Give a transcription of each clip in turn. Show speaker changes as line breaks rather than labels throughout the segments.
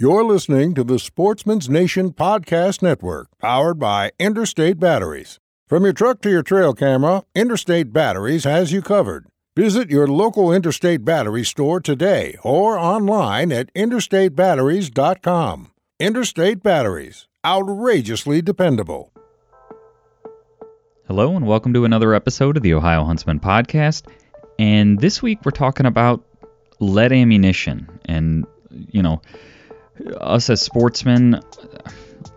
You're listening to the Sportsman's Nation Podcast Network, powered by Interstate Batteries. From your truck to your trail camera, Interstate Batteries has you covered. Visit your local Interstate Battery store today or online at interstatebatteries.com. Interstate Batteries, outrageously dependable.
Hello, and welcome to another episode of the Ohio Huntsman Podcast. And this week we're talking about lead ammunition. And, you know, us as sportsmen,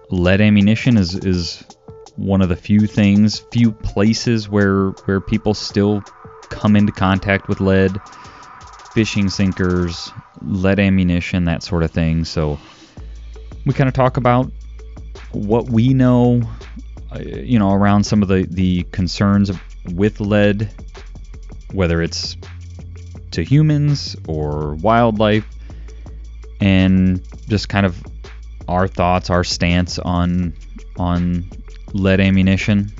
lead ammunition is, is one of the few things, few places where where people still come into contact with lead, fishing sinkers, lead ammunition, that sort of thing. So we kind of talk about what we know, uh, you know, around some of the the concerns with lead, whether it's to humans or wildlife and just kind of our thoughts, our stance on on lead ammunition.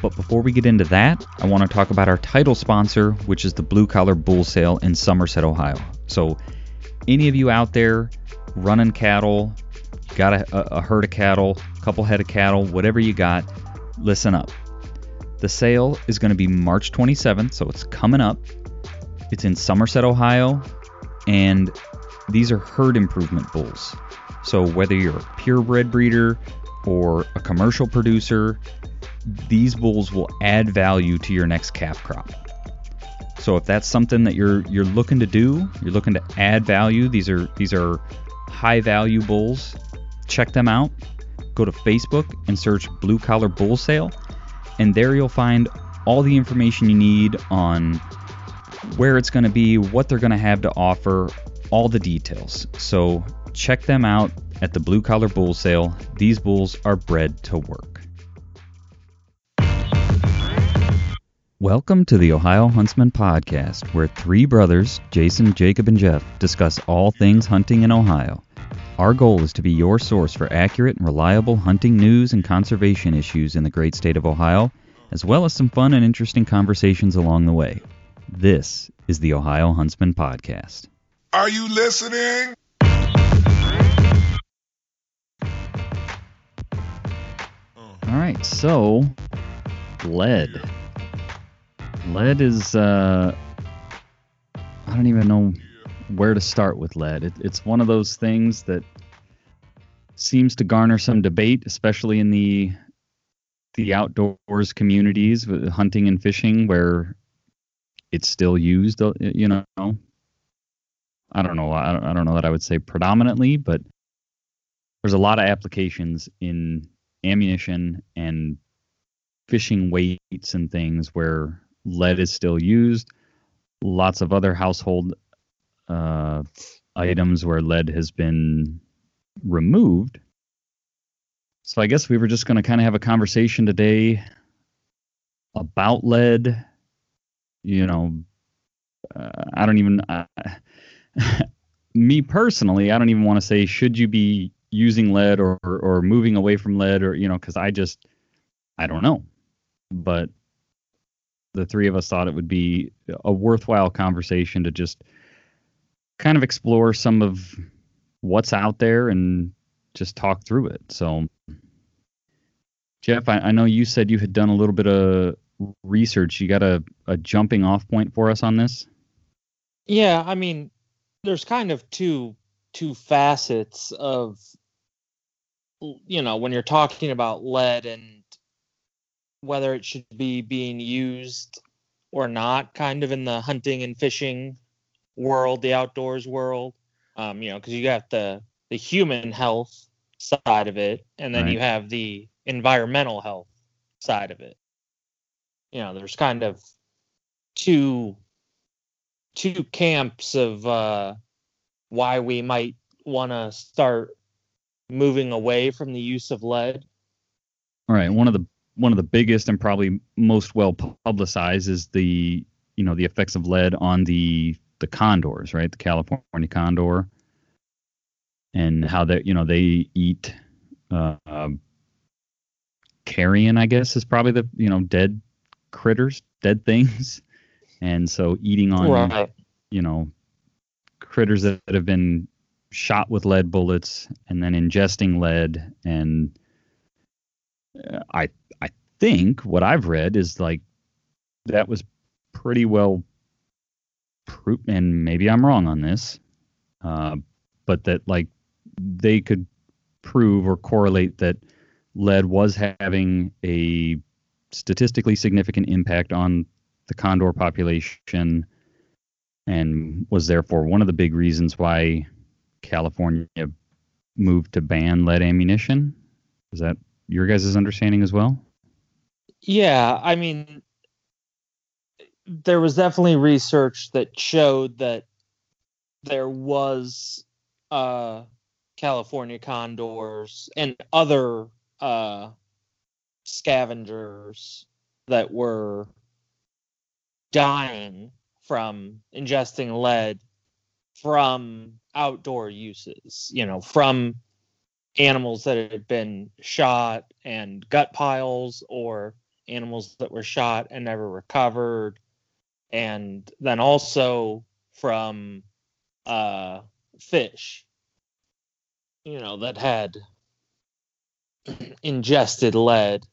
But before we get into that, I want to talk about our title sponsor, which is the Blue Collar Bull Sale in Somerset, Ohio. So, any of you out there running cattle, got a, a herd of cattle, a couple head of cattle, whatever you got, listen up. The sale is going to be March 27th, so it's coming up. It's in Somerset, Ohio, and these are herd improvement bulls. So whether you're a purebred breeder or a commercial producer, these bulls will add value to your next calf crop. So if that's something that you're you're looking to do, you're looking to add value, these are these are high value bulls. Check them out. Go to Facebook and search Blue Collar Bull Sale, and there you'll find all the information you need on where it's going to be, what they're going to have to offer, all the details. So check them out at the Blue Collar Bull Sale. These bulls are bred to work. Welcome to the Ohio Huntsman Podcast, where three brothers, Jason, Jacob, and Jeff, discuss all things hunting in Ohio. Our goal is to be your source for accurate and reliable hunting news and conservation issues in the great state of Ohio, as well as some fun and interesting conversations along the way. This is the Ohio Huntsman Podcast.
Are you listening?
All right, so lead. Lead is uh I don't even know where to start with lead. It, it's one of those things that seems to garner some debate, especially in the the outdoors communities, hunting and fishing, where it's still used. uh, You know, I don't know. I don't, know that I would say predominantly, but there's a lot of applications in ammunition and fishing weights and things where lead is still used. Lots of other household uh, items where lead has been removed. So I guess we were just going to kind of have a conversation today about lead. You know, uh, I don't even. Uh, me personally, I don't even want to say should you be using lead or or moving away from lead or you know because I just I don't know, but the three of us thought it would be a worthwhile conversation to just kind of explore some of what's out there and just talk through it. So, Jeff, I, I know you said you had done a little bit of research. You got a, a jumping off point for us on this?
Yeah, I mean, there's kind of two two facets of you know when you're talking about lead and whether it should be being used or not kind of in the hunting and fishing world the outdoors world um you know because you got the the human health side of it and then
Right.
you have the environmental health side of it you know there's kind of two two camps of uh why we might want to start moving away from the use of lead
All right. One of the one of the biggest and probably most well publicized is the you know the effects of lead on the the condors, right? The California condor, and how they you know they eat uh, carrion. I guess is probably the you know dead critters, dead things, and so eating on
right.
you know critters that, that have been shot with lead bullets and then ingesting lead. And uh, I I think what I've read is like that was pretty well proof and maybe I'm wrong on this uh, but that like they could prove or correlate that lead was having a statistically significant impact on the condor population and was therefore one of the big reasons why California moved to ban lead ammunition. Is that your guys' understanding as well?
Yeah, I mean, there was definitely research that showed that there was uh, California condors and other uh, scavengers that were dying from ingesting lead from outdoor uses, you know, from animals that had been shot and gut piles or animals that were shot and never recovered. And then also from uh fish you know that had ingested lead.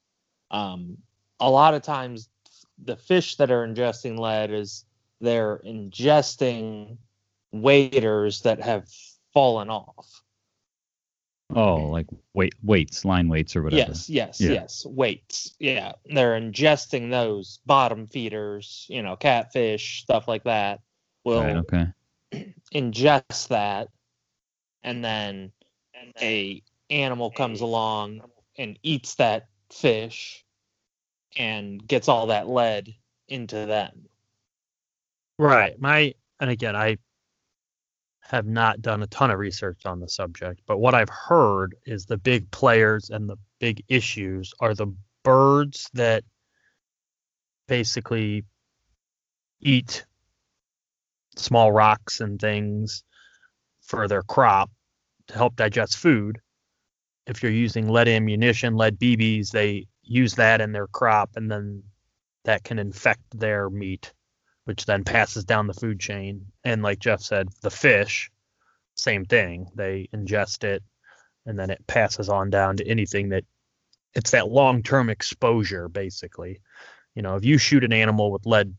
Um a lot of times the fish that are ingesting lead is they're ingesting waders that have fallen off.
Oh, like weight weights, line weights or whatever.
Yes, yes,
Yeah.
yes. Weights. Yeah. They're ingesting those bottom feeders, you know, catfish, stuff like that. Will
Right, okay.
ingest that and then a animal comes along and eats that fish and gets all that lead into them.
Right. My and again, I have not done a ton of research on the subject, but what I've heard is the big players and the big issues are the birds that basically eat small rocks and things for their crop to help digest food. If you're using lead ammunition, lead BBs, they use that in their crop and then that can infect their meat which then passes down the food chain. And like Jeff said, the fish, same thing. They ingest it and then it passes on down to anything that it's that long term exposure, basically. You know, if you shoot an animal with lead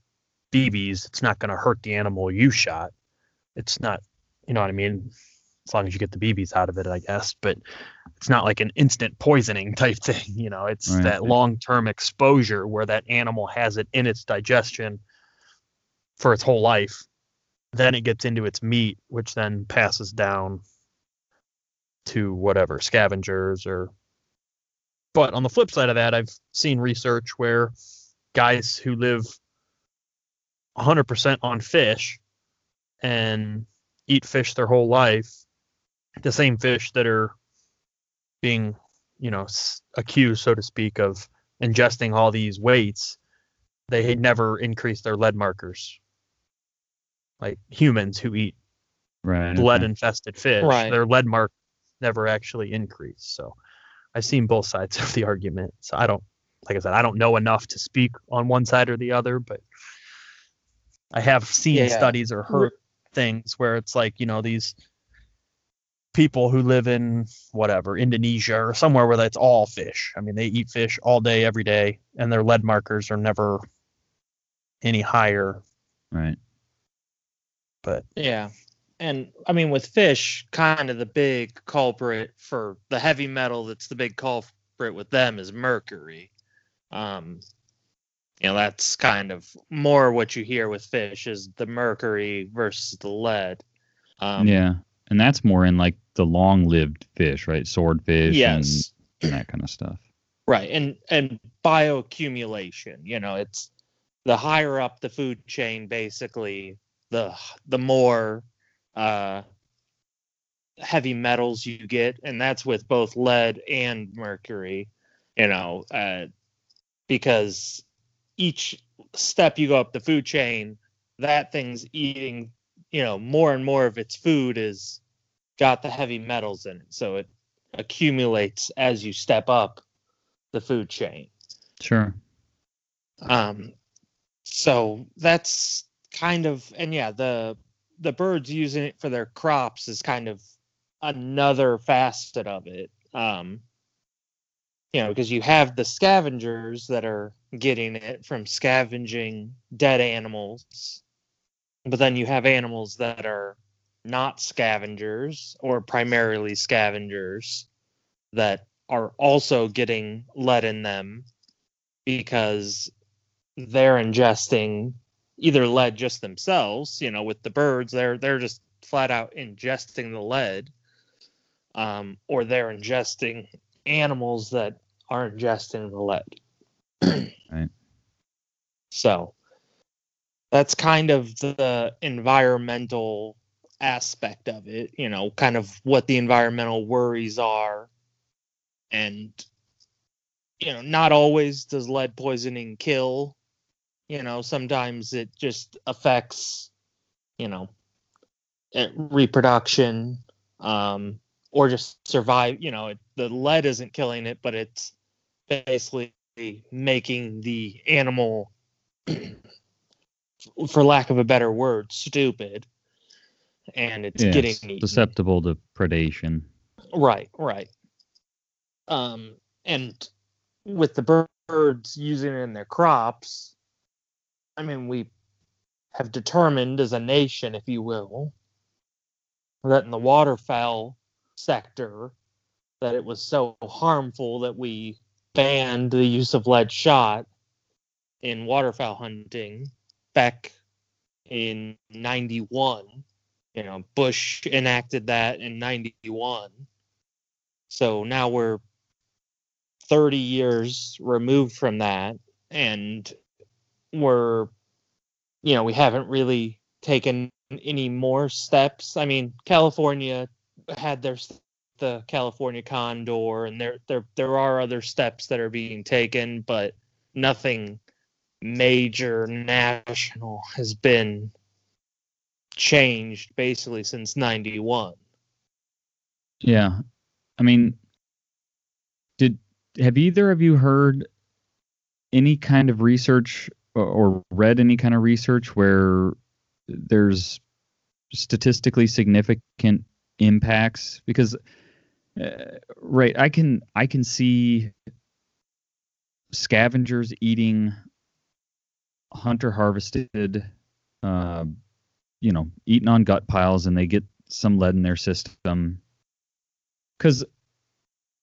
BBs, it's not going to hurt the animal you shot. It's not, you know what I mean? As long as you get the BBs out of it, I guess. But it's not like an instant poisoning type thing. You know, it's
Right.
that long term exposure where that animal has it in its digestion for its whole life. Then it gets into its meat, which then passes down to whatever scavengers or. But on the flip side of that, I've seen research where guys who live 100% on fish and eat fish their whole life, the same fish that are being, you know, accused, so to speak, of ingesting all these weights, they had never increased their lead markers. Like humans who eat
Right.
lead infested fish,
Right.
their lead mark never actually increased. So I've seen both sides of the argument. So I don't, like I said, I don't know enough to speak on one side or the other, but I have seen
Yeah.
studies or heard things where it's like, you know, these people who live in whatever, Indonesia or somewhere where that's all fish. I mean, they eat fish all day, every day, and their lead markers are never any higher.
Right.
But
Yeah. And I mean, with fish, kind of the big culprit for the heavy metal that's the big culprit with them is mercury. Um, you know, that's kind of more what you hear with fish is the mercury versus the lead. Um,
yeah. And that's more in like the long-lived fish, right? Swordfish
Yes.
and, and that kind of stuff.
Right. And and bioaccumulation, you know, it's the higher up the food chain basically, the the more uh heavy metals you get and that's with both lead and mercury, you know, uh because each step you go up the food chain, that thing's eating, you know, more and more of its food is got the heavy metals in it. So it accumulates as you step up the food chain.
Sure.
Um, so that's kind of and yeah, the the birds using it for their crops is kind of another facet of it. Um, you know, because you have the scavengers that are getting it from scavenging dead animals, but then you have animals that are not scavengers or primarily scavengers that are also getting lead in them because they're ingesting either lead just themselves, you know, with the birds, they're they're just flat out ingesting the lead, um, or they're ingesting animals that are ingesting the lead.
Right.
So that's kind of the environmental aspect of it, you know, kind of what the environmental worries are. And, you know, not always does lead poisoning kill. You know, sometimes it just affects, you know, eh, reproduction um, or just survive. You know, it, the lead isn't killing it, but it's basically making the animal, for lack of a better word, stupid. And it's
Yeah,
getting
it's susceptible to predation.
Right, right. Um, and with the birds using it in their crops, I mean, we have determined as a nation, if you will, that in the waterfowl sector, that it was so harmful that we banned the use of lead shot in waterfowl hunting back in 91 you know bush enacted that in 91 so now we're 30 years removed from that and we're you know we haven't really taken any more steps. I mean california had their the california condor and there there there are other steps that are being taken but nothing major national has been changed basically since 91
Yeah. I mean, did have either of you heard any kind of research or, read any kind of research where there's statistically significant impacts? Because uh, right, I can I can see scavengers eating hunter harvested, uh, you know, eating on gut piles, and they get some lead in their system. Because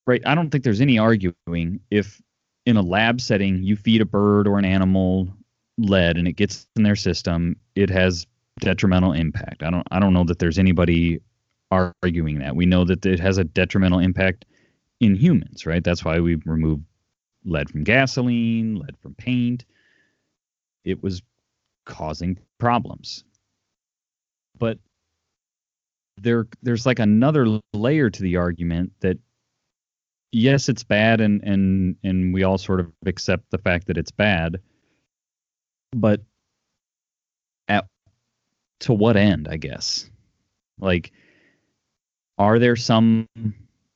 right i don't think there's any arguing if in a lab setting you feed a bird or an animal lead and it gets in their system it has detrimental impact. I don't i don't know that there's anybody arguing that. We know that it has a detrimental impact in humans right? That's why we remove lead from gasoline lead from paint it was causing problems. But there there's like another layer to the argument that yes it's bad and and and we all sort of accept the fact that it's bad but at to what end i guess? Like are there some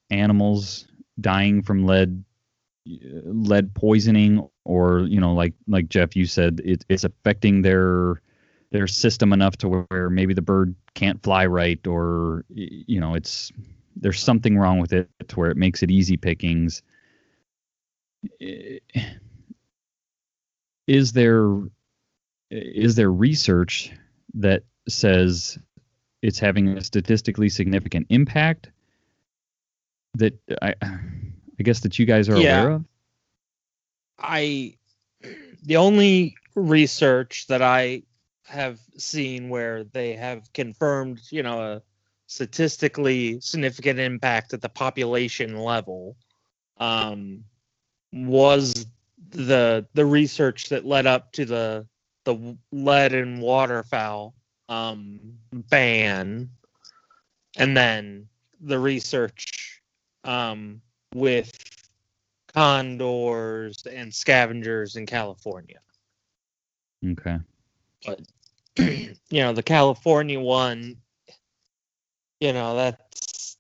animals dying from lead lead poisoning or you know like like jeff you said it, it's affecting their their system enough to where maybe the bird can't fly right or you know it's there's something wrong with it to where it makes it easy pickings is there is there research that says it's having a statistically significant impact that i i guess that you guys are
Yeah.
aware of
I the only research that I have seen where they have confirmed, you know, a statistically significant impact at the population level um, was the the research that led up to the the lead and waterfowl um, ban, and then the research um, with condors and scavengers in California.
okay But
you know, the California one, you know, that's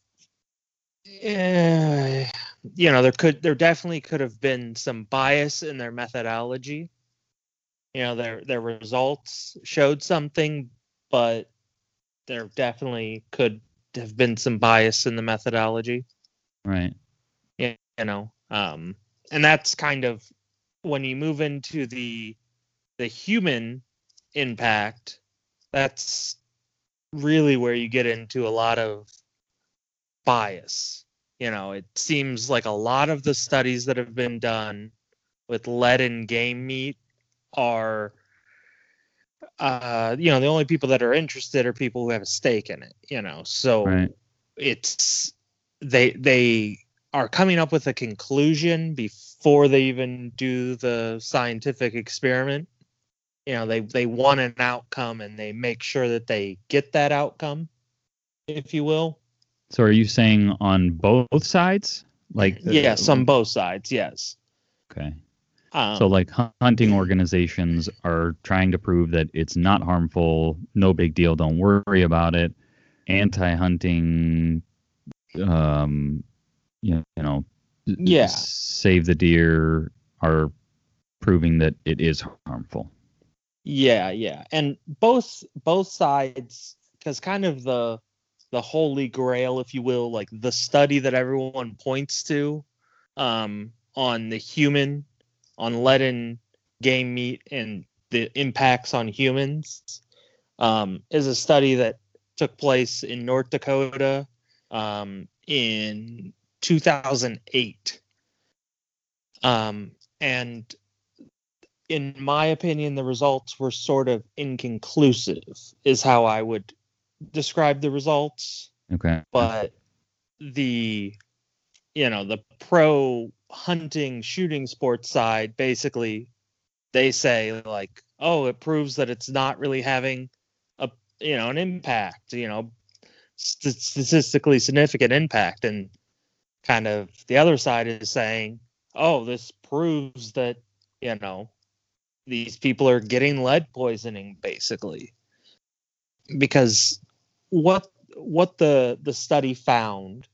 eh, you know, there could there definitely could have been some bias in their methodology. You know, their their results showed something, but there definitely could have been some bias in the methodology.
Right.
Yeah, you know um and that's kind of when you move into the the human impact that's really where you get into a lot of bias you know it seems like a lot of the studies that have been done with lead in game meat are uh you know the only people that are interested are people who have a stake in it you know so
Right.
it's they they are coming up with a conclusion before they even do the scientific experiment you know they they want an outcome and they make sure that they get that outcome if you will
So are you saying on both sides? Like uh,
yes on both sides yes
Okay.
um,
So like hunting organizations are trying to prove that it's not harmful, no big deal, don't worry about it. Anti-hunting um you you know
Yeah.
save the deer are proving that it is harmful.
Yeah, yeah. And both both sides cuz kind of the the holy grail if you will, like the study that everyone points to um on the human on lead in game meat and the impacts on humans um is a study that took place in North Dakota um in 2008. Um and in my opinion, the results were sort of inconclusive, is how I would describe the results.
Okay.
But the, you know, the pro hunting shooting sports side basically, they say, like, oh, it proves that it's not really having a, you know, an impact, you know, st- statistically significant impact. And kind of the other side is saying, oh, this proves that, you know, these people are getting lead poisoning basically. Because what what the the study found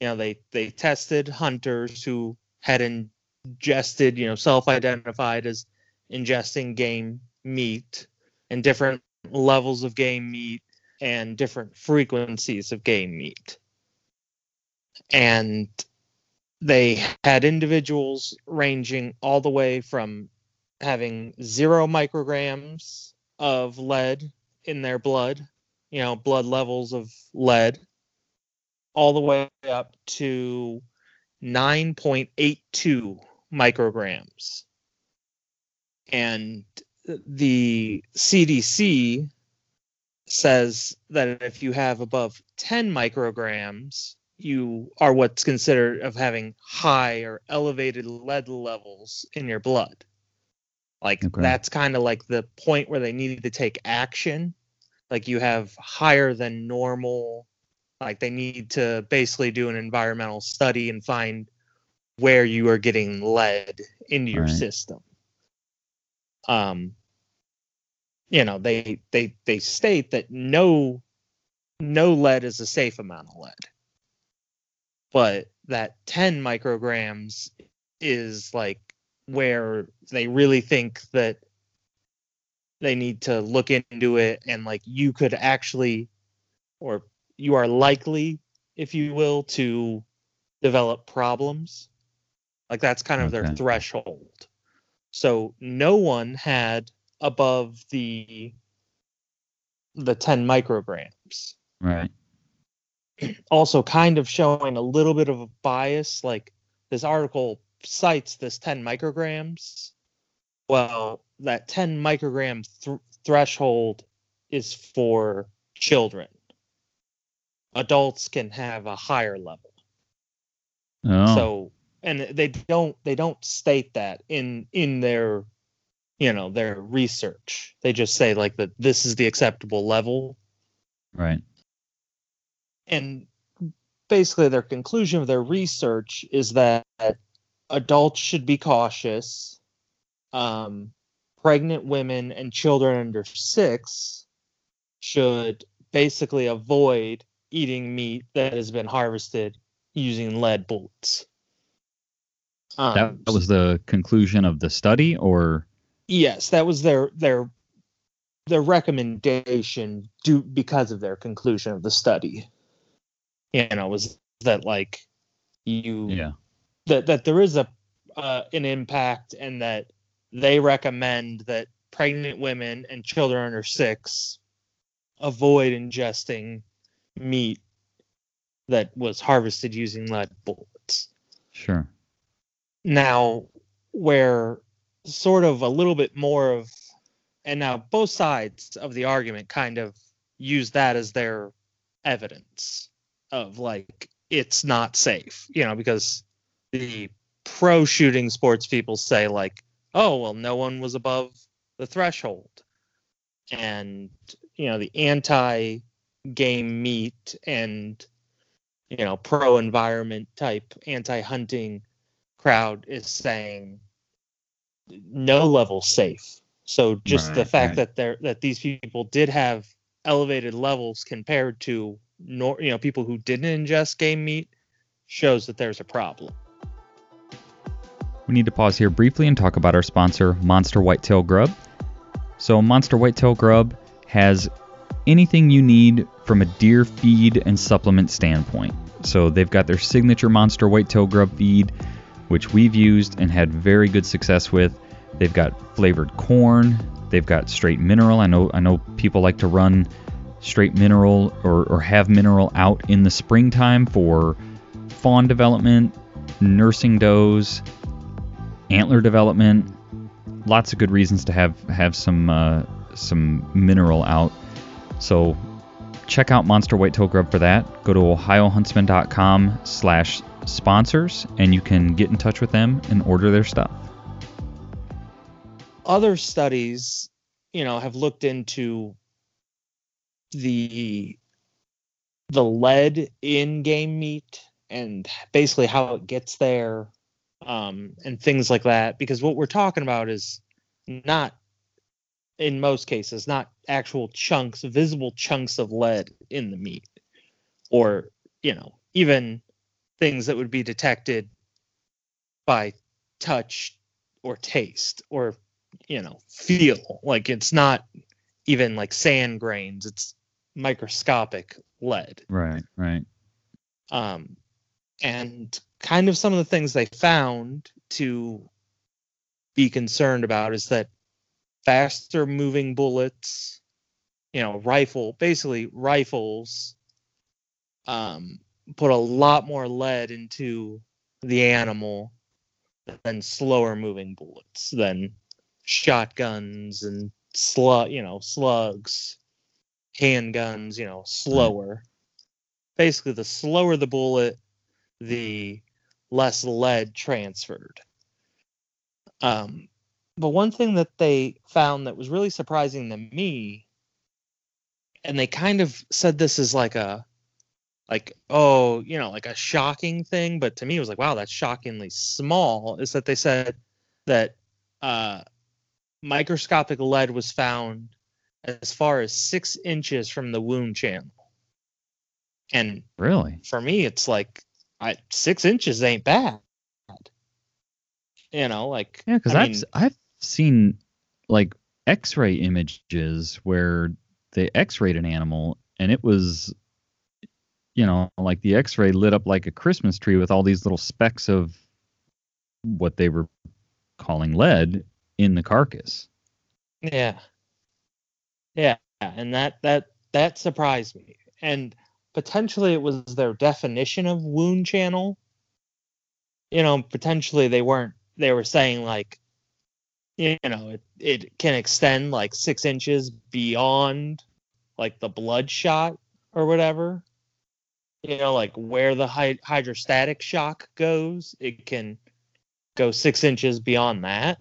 you know they they tested hunters who had ingested you know self-identified as ingesting game meat and different levels of game meat and different frequencies of game meat and they had individuals ranging all the way from having zero micrograms of lead in their blood, you know, blood levels of lead, all the way up to 9.82 micrograms. And the CDC says that if you have above 10 micrograms, you are what's considered of having high or elevated lead levels in your blood. Like
Okay.
that's kind of like the point where they needed to take action. Like you have higher than normal. Like they need to basically do an environmental study and find where you are getting lead into your
Right.
system. Um, you know, they they they state that no no lead is a safe amount of lead, but that 10 micrograms is like where they really think that they need to look into it and like you could actually or you are likely if you will to develop problems. Like that's kind of their threshold. So no one had above the the 10 micrograms.
Right.
Also kind of showing a little bit of a bias like this article cites this 10 micrograms. Well that 10 microgram th- threshold is for children. Adults can have a higher level.
Oh.
so and they don't they don't state that in in their you know their research. They just say like that this is the acceptable level.
Right.
And basically their conclusion of their research is that adults should be cautious. Um, pregnant women and children under six should basically avoid eating meat that has been harvested using lead bullets um,
That, that was the conclusion of the study, or?
Yes that was their their their recommendation due because of their conclusion of the study you know, was that like you
Yeah.
that that there is a uh, an impact and that they recommend that pregnant women and children under six avoid ingesting meat that was harvested using lead bullets.
Sure.
Now, where sort of a little bit more of, and now both sides of the argument kind of use that as their evidence of like it's not safe, you know, because the pro shooting sports people say like, oh well, no one was above the threshold, and you know the anti game meat and you know pro environment type anti hunting crowd is saying no level safe. So just the fact
right.
that there that these people did have elevated levels compared to nor you know people who didn't ingest game meat shows that there's a problem.
We need to pause here briefly and talk about our sponsor, Monster Whitetail Grub. So, Monster Whitetail Grub has anything you need from a deer feed and supplement standpoint. So, they've got their signature Monster Whitetail Grub feed, which we've used and had very good success with. They've got flavored corn, they've got straight mineral. I know I know people like to run straight mineral or, or have mineral out in the springtime for fawn development, nursing does, antler development. Lots of good reasons to have have some uh, some mineral out. So check out Monster Whitetail Grub for that. Go to ohiohuntsman.com slash sponsors and you can get in touch with them and order their stuff.
Other studies, you know, have looked into the the lead in game meat and basically how it gets there um, and things like that. Because what we're talking about is not in most cases not actual chunks visible chunks of lead in the meat. Or you know even things that would be detected by touch or taste or you know feel. Like it's not even like sand grains. It's microscopic lead
Right, right.
um, and kind of some of the things they found to be concerned about is that faster moving bullets, you know, rifle, basically rifles, um, put a lot more lead into the animal than slower moving bullets, than shotguns and slug, you know, slugs, handguns, you know, slower basically the slower the bullet, the less lead transferred. Um, but one thing that they found that was really surprising to me, and they kind of said this is like a, like oh you know like a shocking thing, but to me it was like wow that's shockingly small. Is that they said that uh, microscopic lead was found as far as six inches from the wound channel. And
Really?
for me, it's like I, six inches ain't bad. You know, like
Yeah, because I've
mean,
I've seen like X-ray images where they X-rayed an animal and it was, you know, like the X-ray lit up like a Christmas tree with all these little specks of what they were calling lead in the carcass.
yeah, yeah, and that that that surprised me. And potentially it was their definition of wound channel. You know, potentially they weren't. They were saying like, you know, it it can extend like six inches beyond like the blood shot or whatever. You know, like where the hy- hydrostatic shock goes, it can go six inches beyond that.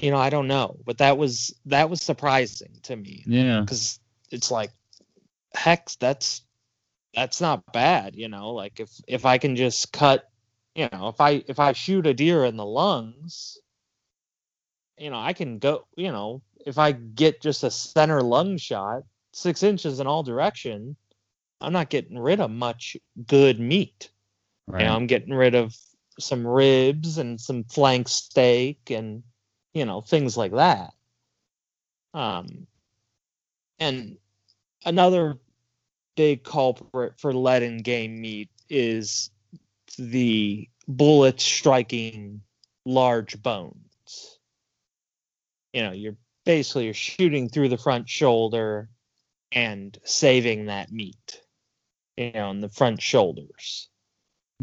You know, I don't know, but that was that was surprising to me
Yeah.
because it's like, heck, that's that's not bad. You know, like if if I can just cut, you know, if I if I shoot a deer in the lungs, you know, I can go. You know, if I get just a center lung shot, six inches in all direction, I'm not getting rid of much good meat.
Right.
You know, I'm getting rid of some ribs and some flank steak and you know things like that. Um, and another big culprit for lead in game meat is the bullets striking large bones. You know, you're basically you're shooting through the front shoulder and saving that meat. You know, in the front shoulders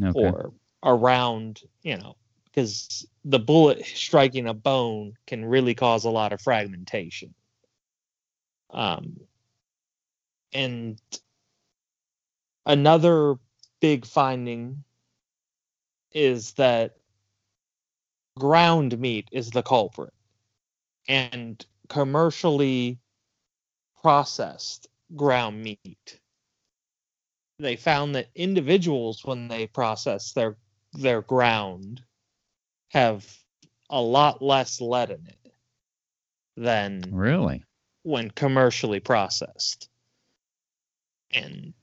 Okay.
or around, you know, because the bullet striking a bone can really cause a lot of fragmentation. Um, and another big finding is that ground meat is the culprit, and commercially processed ground meat. They found that individuals, when they process their their ground, have a lot less lead in it than
Really?
when commercially processed. And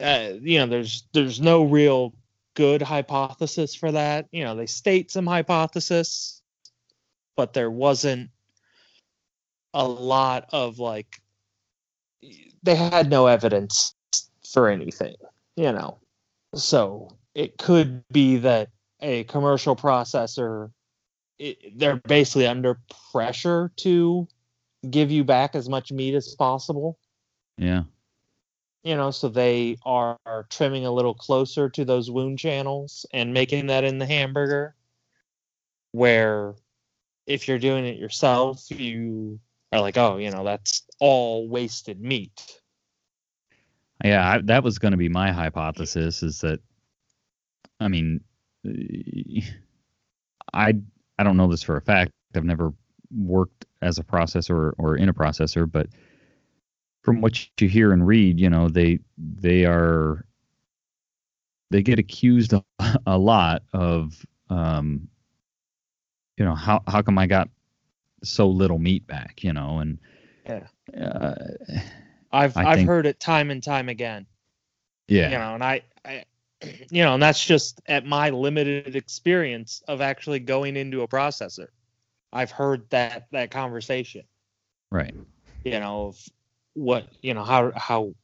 uh, you know, there's there's no real good hypothesis for that. You know, they state some hypothesis, but there wasn't a lot of like they had no evidence for anything, you know. So it could be that a commercial processor it, they're basically under pressure to give you back as much meat as possible
Yeah.
you know so they are, are trimming a little closer to those wound channels and making that in the hamburger where if you're doing it yourself you are like oh you know that's all wasted meat
Yeah, I, that was going to be my hypothesis. Is that, I mean, I I don't know this for a fact. I've never worked as a processor or in a processor, but from what you hear and read, you know, they they are they get accused a, a lot of, um, you know, how how come I got so little meat back, you know, and
Yeah.
uh,
i've i've
think-
heard it time and time again
yeah,
you know and I you know and that's just at my limited experience of actually going into a processor. I've heard that that conversation.
Right,
you know of what you know how how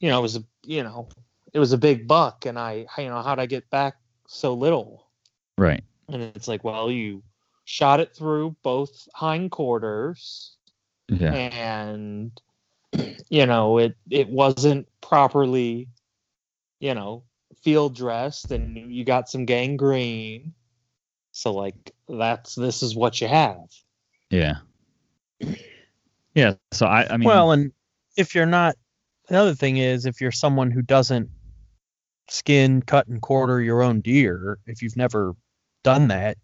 you know it was a you know it was a big buck and i you know how'd i get back so little?
Right,
and it's like well you shot it through both hindquarters
yeah,
and you know it it wasn't properly you know field dressed and you got some gangrene so like that's this is what you have
yeah, yeah. So I, I mean,
well, and if you're not, another thing is if you're someone who doesn't skin, cut, and quarter your own deer, if you've never done that,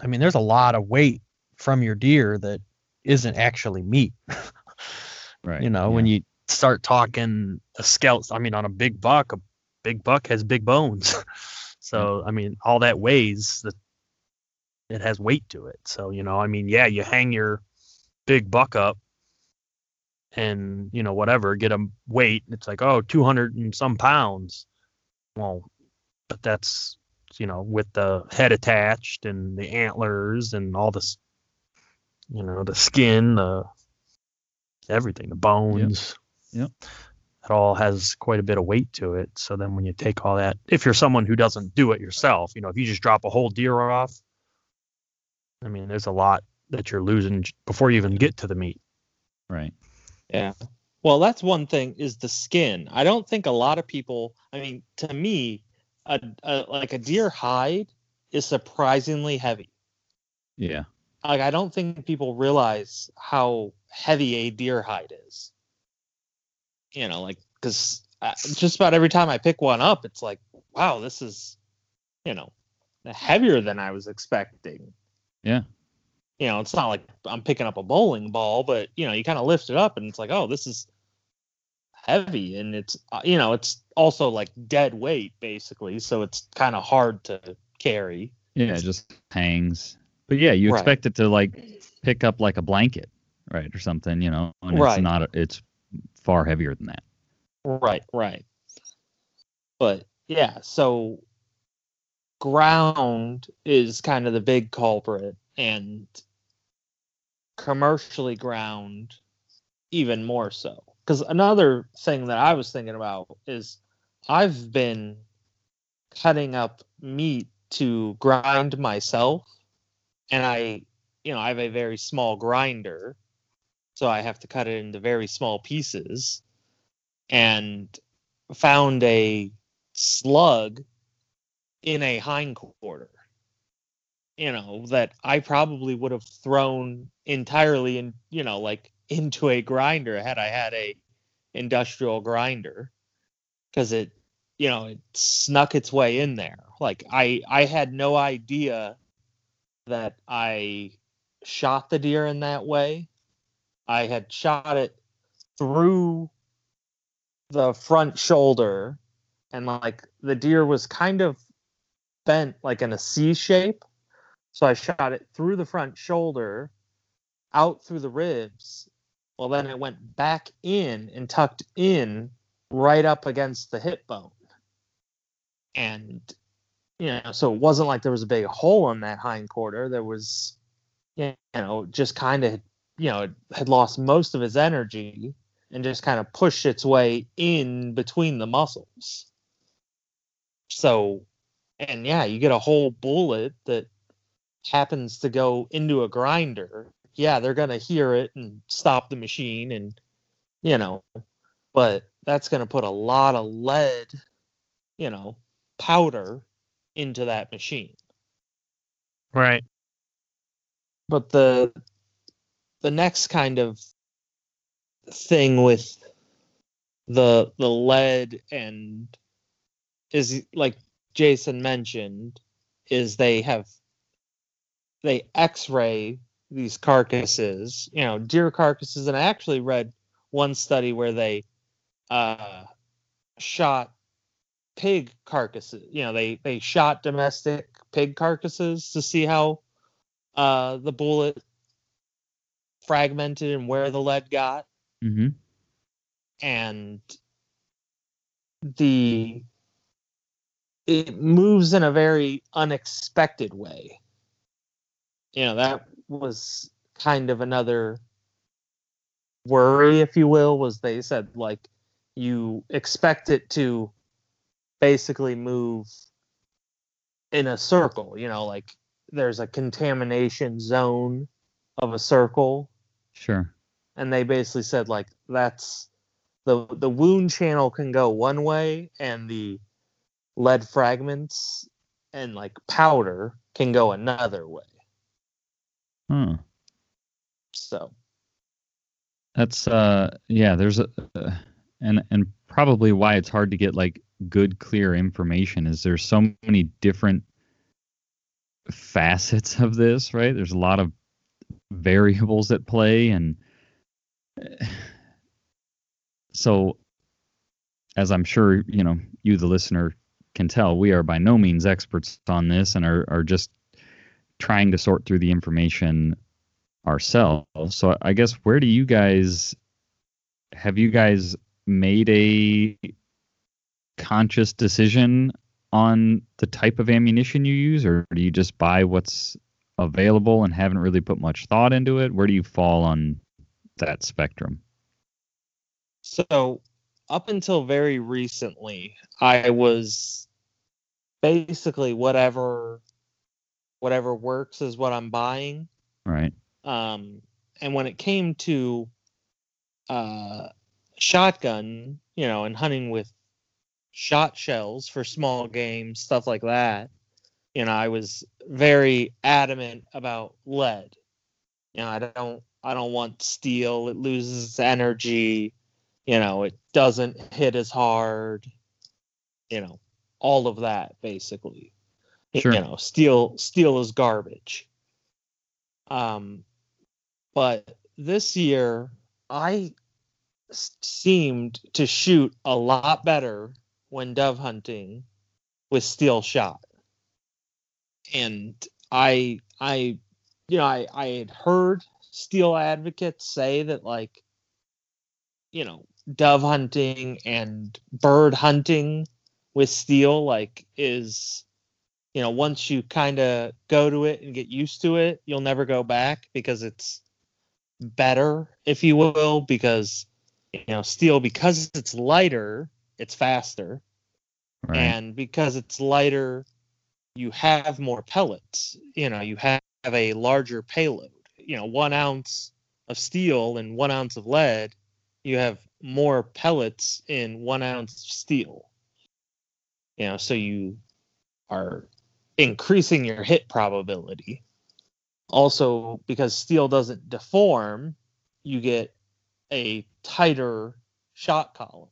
I mean, there's a lot of weight from your deer that isn't actually meat.
right,
you know,
yeah.
when you start talking a scalp, I mean, on a big buck, a big buck has big bones. so, hmm. I mean, all that weighs that it has weight to it. So, you know, I mean, yeah, you hang your big buck up and, you know, whatever, get a weight. It's like, oh, 200 and some pounds. Well, but that's, you know, with the head attached and the antlers and all this, you know, the skin, the everything, the bones.
Yep.
It all has quite a bit of weight to it. So then when you take all that, if you're someone who doesn't do it yourself, you know, if you just drop a whole deer off, I mean, there's a lot that you're losing before you even get to the meat.
right,
Yeah. Well, that's one thing is the skin. I don't think a lot of people, I mean, to me, a, a like a deer hide is surprisingly heavy.
yeah,
Like I don't think people realize how heavy a deer hide is. You know, like cuz just about every time I pick one up, it's like, wow, this is you know, heavier than I was expecting.
Yeah.
You know, it's not like I'm picking up a bowling ball, but you know, you kind of lift it up and it's like, oh, this is heavy and it's uh, you know, it's also like dead weight basically, so it's kind of hard to carry.
yeah. It just hangs. But yeah, you
Right.
expect it to like pick up like a blanket, right, or something, you know, and
Right.
it's not. It's far heavier than that.
Right, right. But yeah, so ground is kind of the big culprit and commercially ground even more so. because another thing that I was thinking about is I've been cutting up meat to grind myself, and I, you know, I have a very small grinder, so I have to cut it into very small pieces, and found a slug in a hindquarter. You know that I probably would have thrown entirely in, you know, like into a grinder had I had a industrial grinder because it you know it snuck its way in there like i i had no idea that i shot the deer in that way i had shot it through the front shoulder and like the deer was kind of bent like in a c shape so i shot it through the front shoulder out through the ribs well, then it went back in and tucked in right up against the hip bone. And, you know, so it wasn't like there was a big hole in that hind quarter. There was, you know, just kind of, you know, it had lost most of its energy and just kind of pushed its way in between the muscles. So, and yeah, you get a whole bullet that happens to go into a grinder yeah, they're going to hear it and stop the machine and you know, but that's going to put a lot of lead, you know, powder into that machine.
Right.
But the the next kind of thing with the the lead and is like Jason mentioned is they have they x-ray these carcasses, you know, deer carcasses. And I actually read one study where they uh, shot pig carcasses. You know, they they shot domestic pig carcasses to see how uh, the bullet fragmented and where the lead got.
Mm-hmm.
And the it moves in a very unexpected way. You know, that was kind of another worry, if you will, was they said like you expect it to basically move in a circle, you know, like there's a contamination zone of a circle.
Sure.
And they basically said like that's the the wound channel can go one way and the lead fragments and like powder can go another way.
Hmm.
So
that's uh yeah, there's a uh, and and probably why it's hard to get like good clear information is there's so many different facets of this, right? There's a lot of variables at play and so as I'm sure, you know, you the listener can tell, we are by no means experts on this and are are just trying to sort through the information ourselves. So I guess where do you guys have you guys made a conscious decision on the type of ammunition you use or do you just buy what's available and haven't really put much thought into it? Where do you fall on that spectrum?
So, up until very recently, I was basically whatever whatever works is what I'm buying.
Right.
Um, and when it came to uh, shotgun, you know, and hunting with shot shells for small game, stuff like that, you know, I was very adamant about lead. You know, I don't I don't want steel. It loses energy. You know, it doesn't hit as hard. You know, all of that basically. Sure. You know, steel steel is garbage. Um, but this year I seemed to shoot a lot better when dove hunting with steel shot. And I I you know, I, I had heard steel advocates say that like you know, dove hunting and bird hunting with steel like is you know, once you kind of go to it and get used to it, you'll never go back because it's better, if you will, because You know, steel because it's lighter, it's faster,
Right.
and because it's lighter, you have more pellets. You know, you have a larger payload. You know, one ounce of steel and one ounce of lead, you have more pellets in one ounce of steel. You know, so you are increasing your hit probability. Also, because steel doesn't deform, you get a tighter shot column.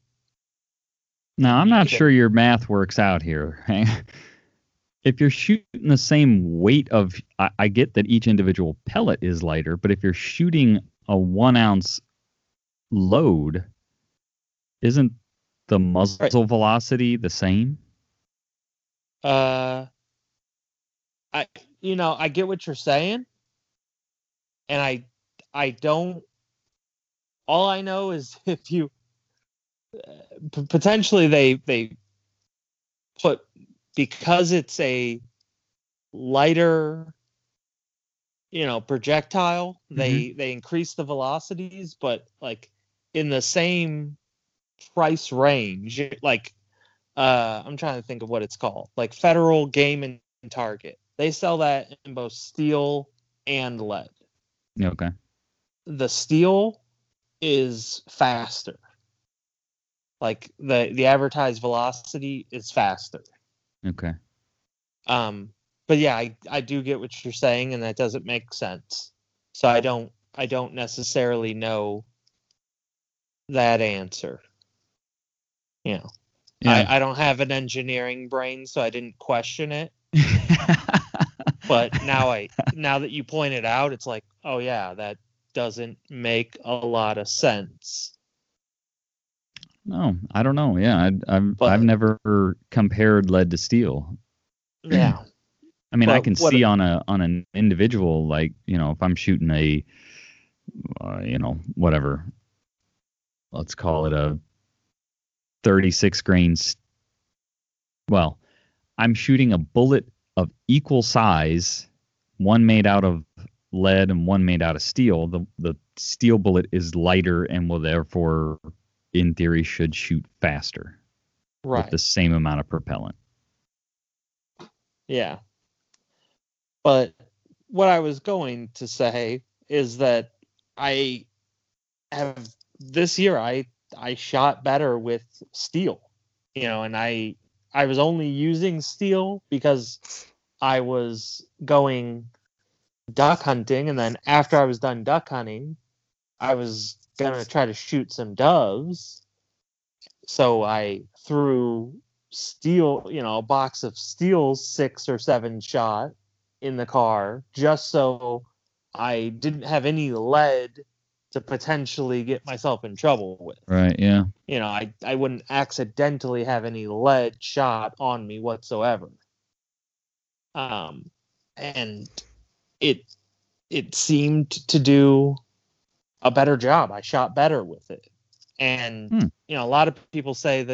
Now, I'm not sure your math works out here. if you're shooting the same weight of, I, I get that each individual pellet is lighter, but if you're shooting a one ounce load, isn't the muzzle velocity the same?
Uh, I you know I get what you're saying, and I I don't. All I know is if you uh, p- potentially they they put because it's a lighter you know projectile they they increase the velocities but like in the same price range like uh i'm trying to think of what it's called like federal game and target. They sell that in both steel and lead.
Okay.
the steel is faster. Like the the advertised velocity is faster
Okay.
um but yeah I, I do get what you're saying and that doesn't make sense so i don't i don't necessarily know that answer you know
Yeah.
I, I don't have an engineering brain so i didn't question it but now i now that you point it out it's like oh yeah that doesn't make a lot of sense
no, I don't know. Yeah, I, I've
But-
I've never compared lead to steel.
yeah
I mean, I can
what-
see on a on an individual, like you know, if I'm shooting a, uh, you know, whatever, let's call it a 36 grains. Well, I'm shooting a bullet of equal size, one made out of lead and one made out of steel. The the steel bullet is lighter and will therefore, in theory, should shoot faster
right
with the same amount of propellant.
Yeah. But what I was going to say is that I have this year I I shot better with steel. You know, and I I was only using steel because I was going duck hunting and then after I was done duck hunting, I was going to try to shoot some doves. So I threw steel, you know, a box of steel six or seven shot in the car just so I didn't have any lead to potentially get myself in trouble with.
Right. Yeah.
You know, I, I wouldn't accidentally have any lead shot on me whatsoever. Um and it it seemed to do a better job. I shot better with it. And
Hmm.
you know, a lot of people say that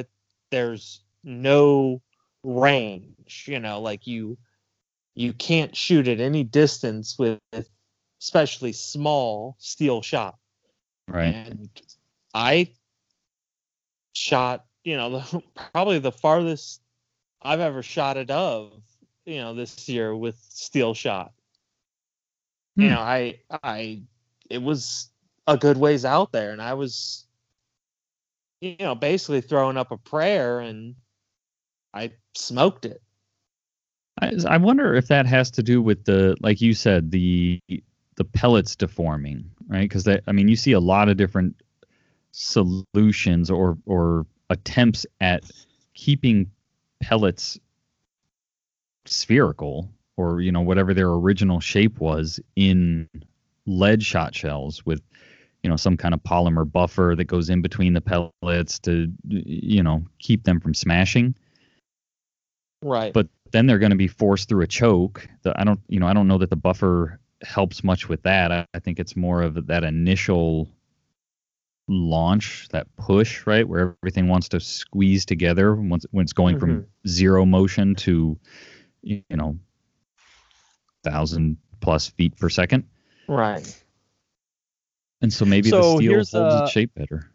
there's no range, you know, like you you can't shoot at any distance with especially small steel shot.
Right.
And I shot, you know, the, probably the farthest I've ever shot it of, you know, this year with steel shot. You
Hmm.
know, I I it was a good ways out there and I was you know, basically throwing up a prayer and I smoked it.
I, I wonder if that has to do with the, like you said, the the pellets deforming, right? Because I mean, you see a lot of different solutions or or attempts at keeping pellets spherical or you know whatever their original shape was in lead shot shells with you know some kind of polymer buffer that goes in between the pellets to you know keep them from smashing
Right.
but then they're going to be forced through a choke. The, I don't, you know, I don't know that the buffer helps much with that. I, I think it's more of that initial launch, that push, right, where everything wants to squeeze together once when it's going from mm-hmm. zero motion to, you know, thousand plus feet per second.
right.
And so maybe
So
the steel
here's,
holds
uh,
its shape better.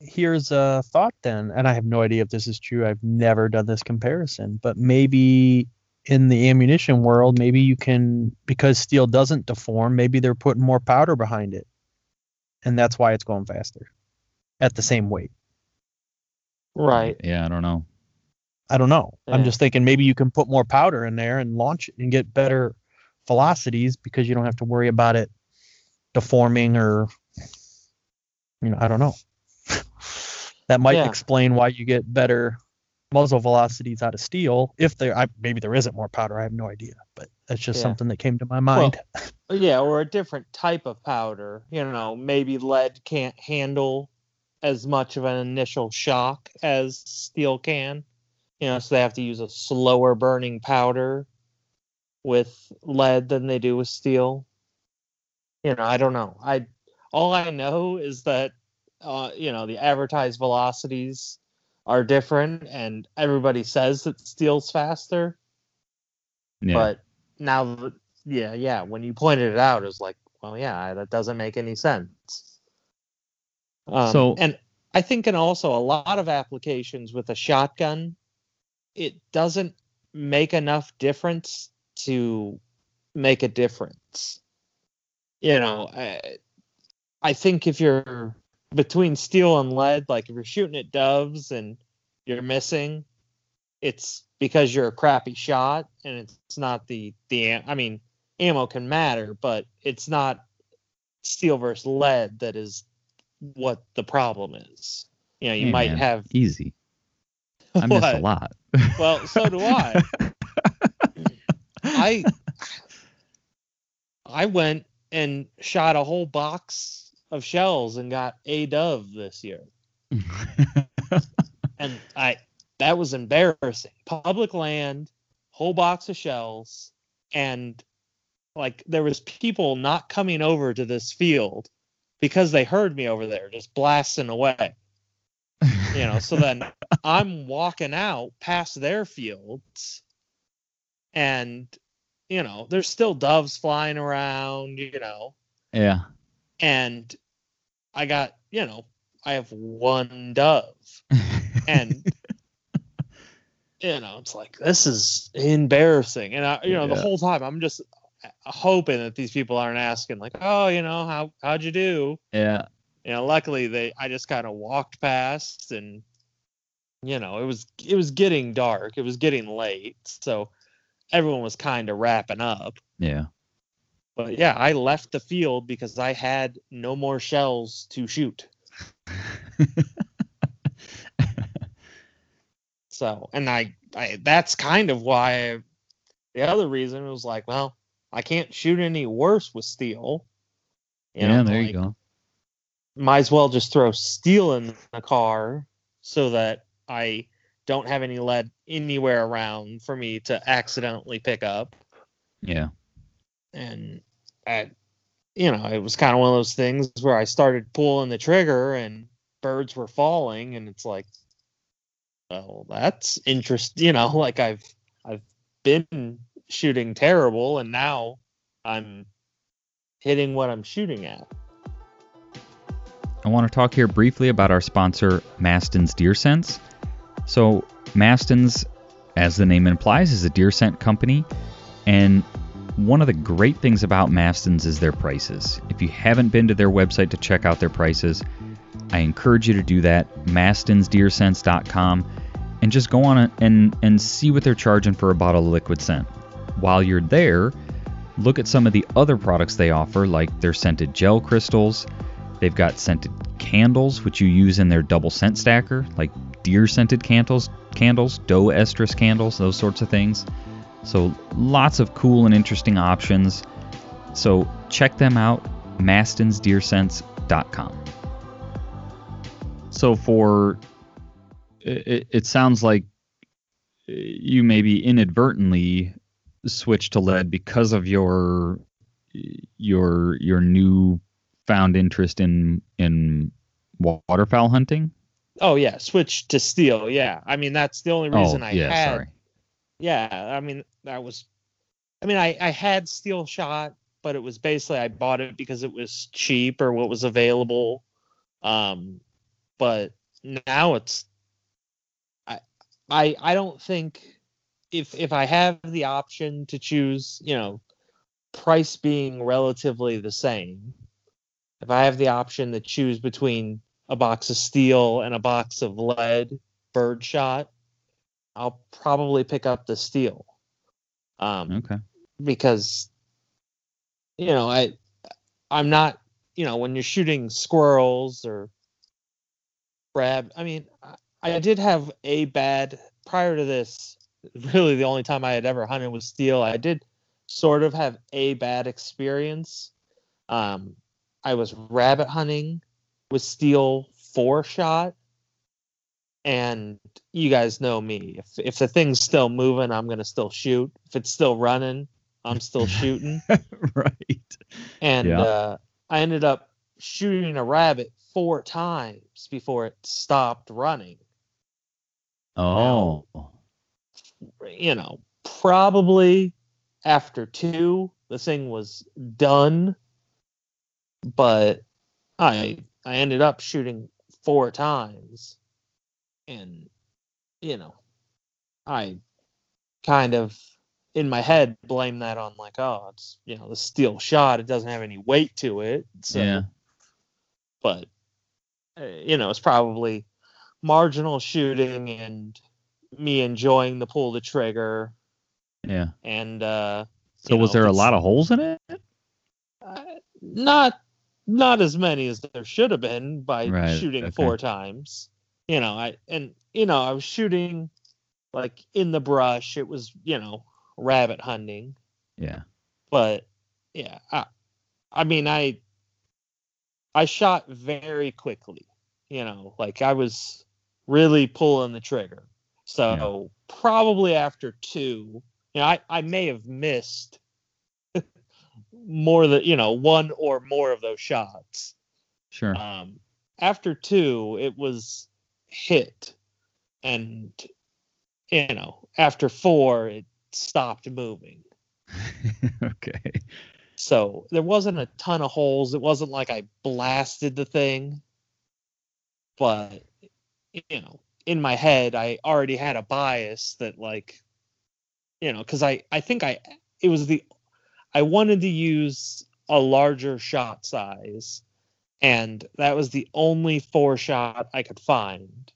here's a thought then, and I have no idea if this is true. I've never done this comparison, but maybe in the ammunition world, maybe you can because steel doesn't deform, maybe they're putting more powder behind it. And that's why it's going faster at the same weight.
Right.
Yeah, I don't know.
I don't know. I'm just thinking maybe you can put more powder in there and launch it and get better velocities because you don't have to worry about it deforming or you know, I don't know. that might
Yeah.
explain why you get better muzzle velocities out of steel if there I, maybe there isn't more powder, I have no idea, but that's just
Yeah.
something that came to my mind.
Yeah, or a different type of powder. You know, maybe lead can't handle as much of an initial shock as steel can. You know, so they have to use a slower burning powder with lead than they do with steel. You know, I don't know. I all I know is that uh, you know, the advertised velocities are different and everybody says that steel's faster.
Yeah.
But now, that- yeah, yeah, when you pointed it out, it was like, well, yeah, that doesn't make any sense. Um,
So-
and I think, in also a lot of applications with a shotgun, it doesn't make enough difference to make a difference. You know, I, I think if you're between steel and lead, like if you're shooting at doves and you're missing, it's because you're a crappy shot and it's not the the I mean ammo can matter but it's not steel versus lead that is what the problem is you know you
Hey,
might
man,
have
easy. I miss a lot.
well so do i i i went and shot a whole box of shells and got a dove this year and I that was embarrassing. Public land, whole box of shells, and like there was people not coming over to this field because they heard me over there just blasting away. You know, so then I'm walking out past their fields and you know, there's still doves flying around, you know,
yeah.
and I got, you know, I have one dove. And you know it's like this is embarrassing. And i you know the whole time i'm just hoping that these people aren't asking like oh you know how how'd you do?
Yeah.
you know luckily they i just kind of walked past and you know it was it was getting dark. It was getting late. So everyone was kind of wrapping up
Yeah.
but yeah i left the field because i had no more shells to shoot So, and I, I that's kind of why I, the other reason was like, well, I can't shoot any worse with steel. You
yeah,
know,
there
like,
you go.
Might as well just throw steel in the car so that I don't have any lead anywhere around for me to accidentally pick up.
Yeah.
And I, you know, it was kind of one of those things where I started pulling the trigger and birds were falling, and it's like, well, that's interesting. You know, like I've I've been shooting terrible, and now I'm hitting what I'm shooting at.
I want to talk here briefly about our sponsor, Maston's Deer Sense. So, Maston's, as the name implies, is a deer scent company, and one of the great things about Maston's is their prices. If you haven't been to their website to check out their prices, I encourage you to do that. MastonsDeerSense.com, and just go on and and see what they're charging for a bottle of liquid scent. While you're there, look at some of the other products they offer, like their scented gel crystals. They've got scented candles, which you use in their double scent stacker, like deer scented candles, candles, doe estrus candles, those sorts of things. So lots of cool and interesting options. So check them out, mastonsdeersense.com. So for it, it sounds like you maybe inadvertently switched to lead because of your your your new found interest in in waterfowl hunting.
Oh yeah, switch to steel. Yeah, I mean that's the only reason
oh,
I
yeah,
had.
sorry.
Yeah, I mean that was. I mean I I had steel shot, but it was basically I bought it because it was cheap or what was available. Um, but now it's I I I don't think if if I have the option to choose, you know, price being relatively the same, if I have the option to choose between a box of steel and a box of lead birdshot, I'll probably pick up the steel. Um,
Okay.
because you know I I'm not you know when you're shooting squirrels or crab. I mean I, I did have a bad prior to this. Really, the only time I had ever hunted with steel, I did sort of have a bad experience. Um, I was rabbit hunting with steel four shot, and you guys know me. If if the thing's still moving, I'm gonna still shoot. If it's still running, I'm still shooting.
right.
And
Yeah.
uh, I ended up shooting a rabbit four times before it stopped running.
Oh.
You know, probably after two, the thing was done. But I I ended up shooting four times, and you know, I kind of in my head blame that on like, oh, it's you know the steel shot. It doesn't have any weight to it. So,
yeah.
but uh, you know, it's probably marginal shooting and me enjoying the pull the trigger
Yeah.
and uh
So was
know,
there a lot of holes in it?
uh, not not as many as there should have been by
Right,
shooting
okay.
four times. You know i and you know i was shooting like in the brush. It was you know rabbit hunting.
Yeah.
but yeah i i mean i i shot very quickly you know like i was really pulling the trigger. So probably after two you know i i may have missed more than you know one or more of those shots.
Sure.
um after two it was hit. And you know after four it stopped moving.
Okay.
so there wasn't a ton of holes. It wasn't like i blasted the thing. But you know in my head i already had a bias that like you know because i i think i it was the i wanted to use a larger shot size and that was the only four shot i could find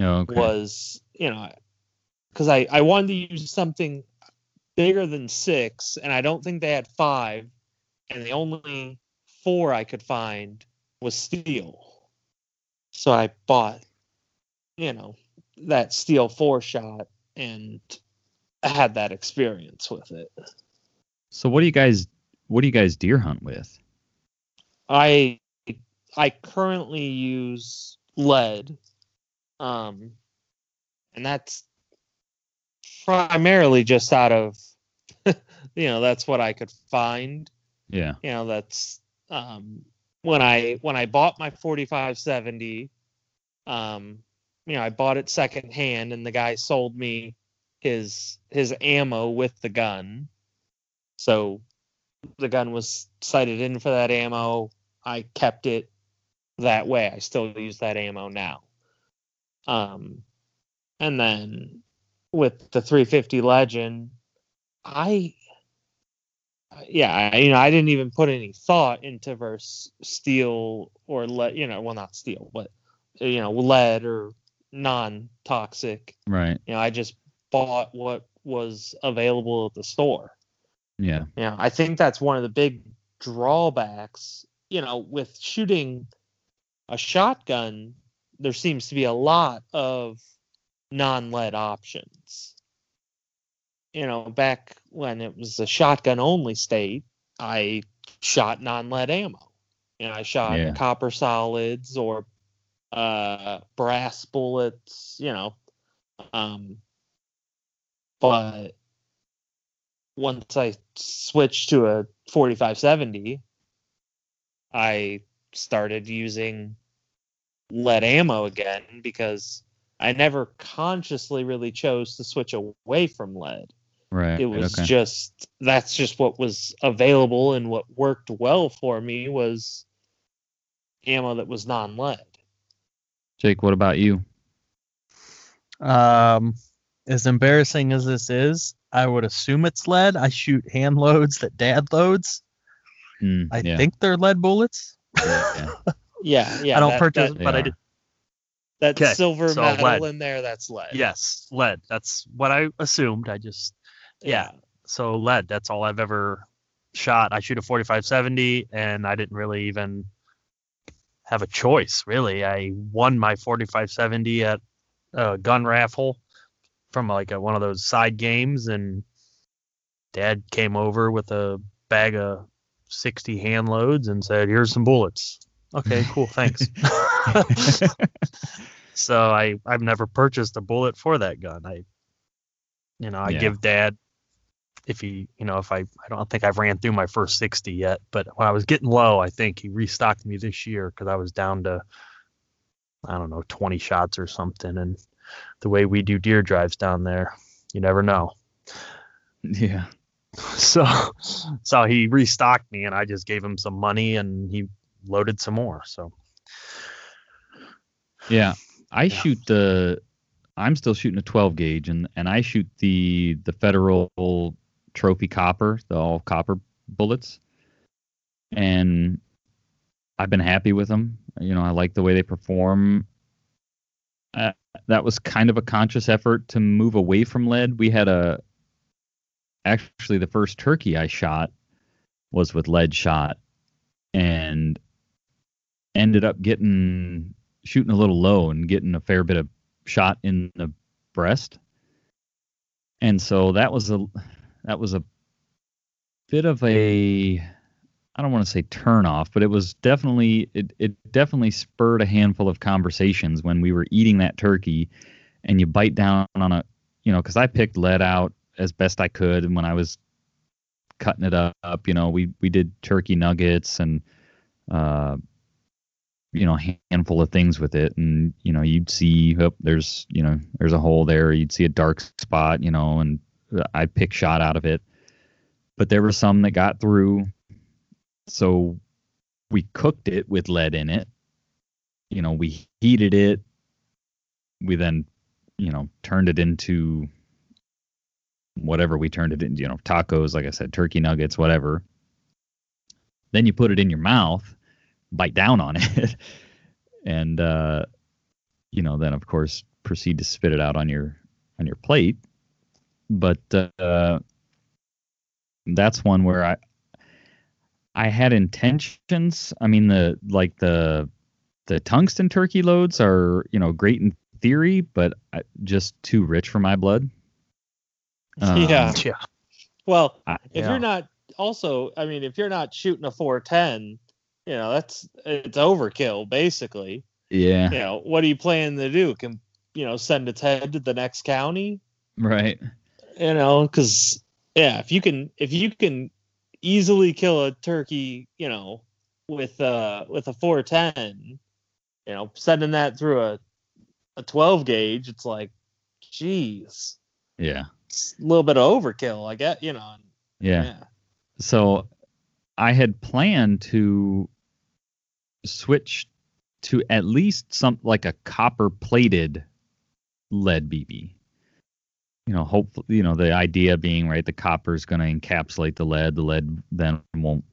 Oh, okay.
was you know because I I wanted to use something bigger than six, and I don't think they had five, and the only four I could find was steel. So I bought, you know, that steel four shot, and had that experience with it.
So what do you guys what do you guys deer hunt with?
I I currently use lead, um, and that's primarily just out of, you know, that's what I could find.
Yeah.
You know, that's um, when I when I bought my 4570, um, you know, I bought it secondhand, and the guy sold me his his ammo with the gun. So the gun was sighted in for that ammo. I kept it that way. I still use that ammo now. Um, and then with the 350 Legend, I, yeah, I, you know, I didn't even put any thought into verse steel or lead, you know, well, not steel, but you know, lead or non-toxic.
Right.
You know, I just bought what was available at the store.
Yeah.
Know, I think that's one of the big drawbacks, you know, with shooting a shotgun, there seems to be a lot of non-lead options. You know, back when it was a shotgun only state, I shot non-lead ammo. You know, I shot
Yeah.
copper solids or uh brass bullets, you know. Um but once I switched to a 4570, I started using lead ammo again because I never consciously really chose to switch away from lead.
Right.
It was
okay.
just that's just what was available and what worked well for me was ammo that was non-lead.
Jake, what about you?
Um, as embarrassing as this is, I would assume it's lead. I shoot hand loads that dad loads.
Mm,
I
yeah,
think they're lead bullets.
yeah.
Yeah, yeah.
I don't
that,
purchase,
that,
but I
are.
did.
that
'Kay,
silver
so
metal
lead.
in there. That's lead.
Yes, lead. That's what I assumed. I just yeah. So lead. That's all I've ever shot. I shoot a 4570, and I didn't really even have a choice. Really, I won my 4570 at a gun raffle from like a, one of those side games, and Dad came over with a bag of 60 hand loads and said, "Here's some bullets." Okay, cool, thanks. so I I've never purchased a bullet for that gun. I you know, I
Yeah.
give dad if he, you know, if I I don't think I've ran through my first 60 yet, but when I was getting low, I think he restocked me this year cuz I was down to I don't know, 20 shots or something and the way we do deer drives down there, you never know.
yeah.
So so he restocked me and I just gave him some money and he loaded some more. So
Yeah, I
Yeah.
shoot the. I'm still shooting a 12 gauge, and and I shoot the the federal trophy copper, the all copper bullets, and I've been happy with them. You know, I like the way they perform. Uh, that was kind of a conscious effort to move away from lead. We had a actually the first turkey I shot was with lead shot, and ended up getting shooting a little low and getting a fair bit of shot in the breast. And so that was a that was a bit of a I don't want to say turn off, but it was definitely it, it definitely spurred a handful of conversations when we were eating that turkey and you bite down on a you know, because I picked lead out as best I could and when I was cutting it up, you know, we we did turkey nuggets and uh you know a handful of things with it and you know you'd see oh, there's you know there's a hole there. You'd see a dark spot you know and I'd pick shot out of it. But there were some that got through so we cooked it with lead in it. You know we heated it. We then you know turned it into whatever we turned it into you know tacos like i said turkey nuggets whatever. Then you put it in your mouth bite down on it and uh you know then of course proceed to spit it out on your on your plate. But uh that's one where i i had intentions i mean the like the the tungsten turkey loads are you know great in theory but just too rich for my blood Um,
Yeah.
yeah.
Well,
I-
if
Yeah.
you're not also, I mean, if you're not shooting a 410, you know, that's it's overkill basically.
yeah
You know, what are you planning to do? Can you know send its head to the next county?
right
You know, because yeah, if you can if you can easily kill a turkey, you know, with uh with a 410, you know, sending that through a a 12 gauge, it's like, geez,
yeah
it's a little bit of overkill. I get, you know.
yeah
yeah.
so I had planned to switch to at least some like a copper plated lead BB. You know, hopefully, you know, the idea being right, the copper is going to encapsulate the lead. The lead then won't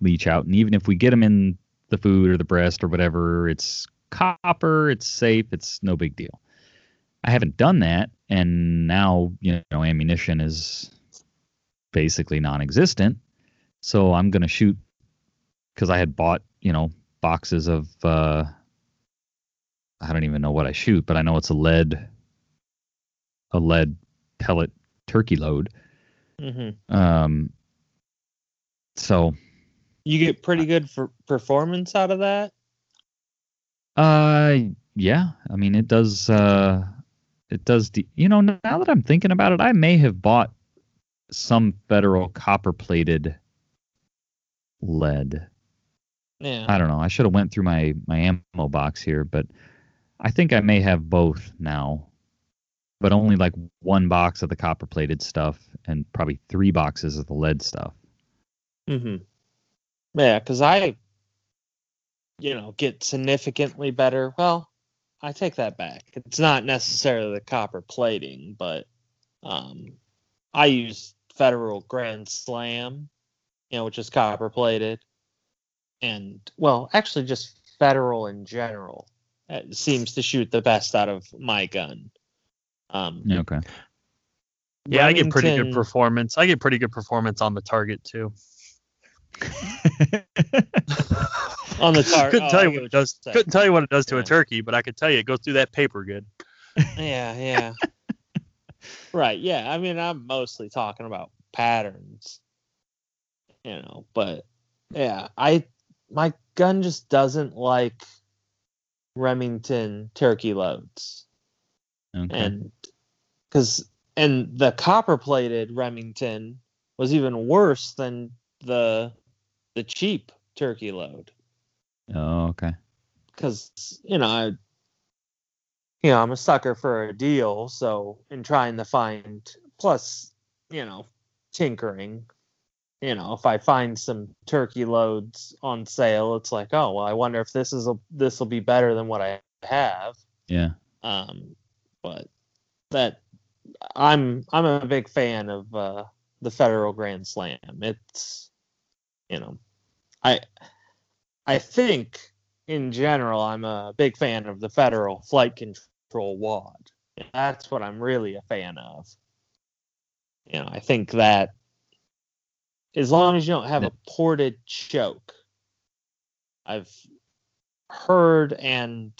leach out, and even if we get them in the food or the breast or whatever, it's copper. It's safe. It's no big deal. I haven't done that, and now you know ammunition is basically non-existent. So I'm gonna shoot because I had bought you know boxes of uh, I don't even know what I shoot, but I know it's a lead a lead pellet turkey load.
Mm-hmm.
Um, so
You get pretty good for performance out of that.
uh, yeah, I mean it does uh, it does. De- you know, now that I'm thinking about it, I may have bought some federal copper plated lead.
Yeah.
I don't know. I should have went through my my ammo box here, but I think I may have both now. But only like one box of the copper plated stuff and probably three boxes of the lead stuff.
Mm-hmm. Yeah, because I, you know, get significantly better. Well, I take that back. It's not necessarily the copper plating, but um, I use Federal Grand Slam, you know, which is copper plated, and well, actually, just Federal in general it seems to shoot the best out of my gun. Um,
Okay.
Yeah, I get pretty good performance. I get pretty good performance on the target too.
on the tar-
couldn't
oh,
tell
I
you what it does.
saying.
Couldn't tell you what it does to
Yeah.
a turkey, but I could tell you it goes through that paper good.
Yeah, yeah. right. Yeah. I mean, I'm mostly talking about patterns, you know, but yeah, I, my gun just doesn't like Remington turkey loads.
Okay.
And because, and the copper plated Remington was even worse than the, the cheap turkey load.
oh, okay.
because you know I, you know I'm a sucker for a deal. So in trying to find, plus you know, tinkering, you know, if I find some turkey loads on sale, it's like, oh well, I wonder if this is a this will be better than what I have.
Yeah.
Um, but that I'm I'm a big fan of uh, the Federal Grand Slam. It's you know, I I think in general I'm a big fan of the Federal Flight Control Wad. That's what I'm really a fan of. You know, I think that as long as you don't have a ported choke, I've heard and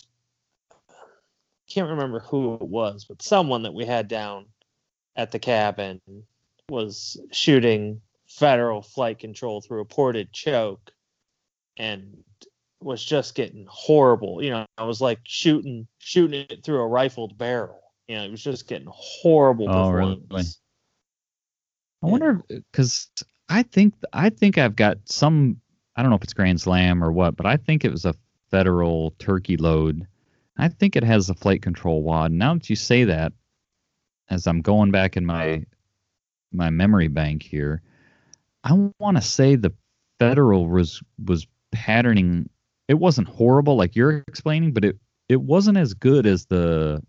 can't remember who it was, but someone that we had down at the cabin was shooting federal flight control through a ported choke and was just getting horrible. You know, I was like shooting shooting it through a rifled barrel. You know, it was just getting horrible
Oh, really? I wonder because uh, I think I think I've got some. I don't know if it's Grand Slam or what, but I think it was a federal turkey load. I think it has a flight control wad. Now that you say that, as I'm going back in my my memory bank here, I want to say the federal was was patterning. It wasn't horrible like you're explaining, but it it wasn't as good as the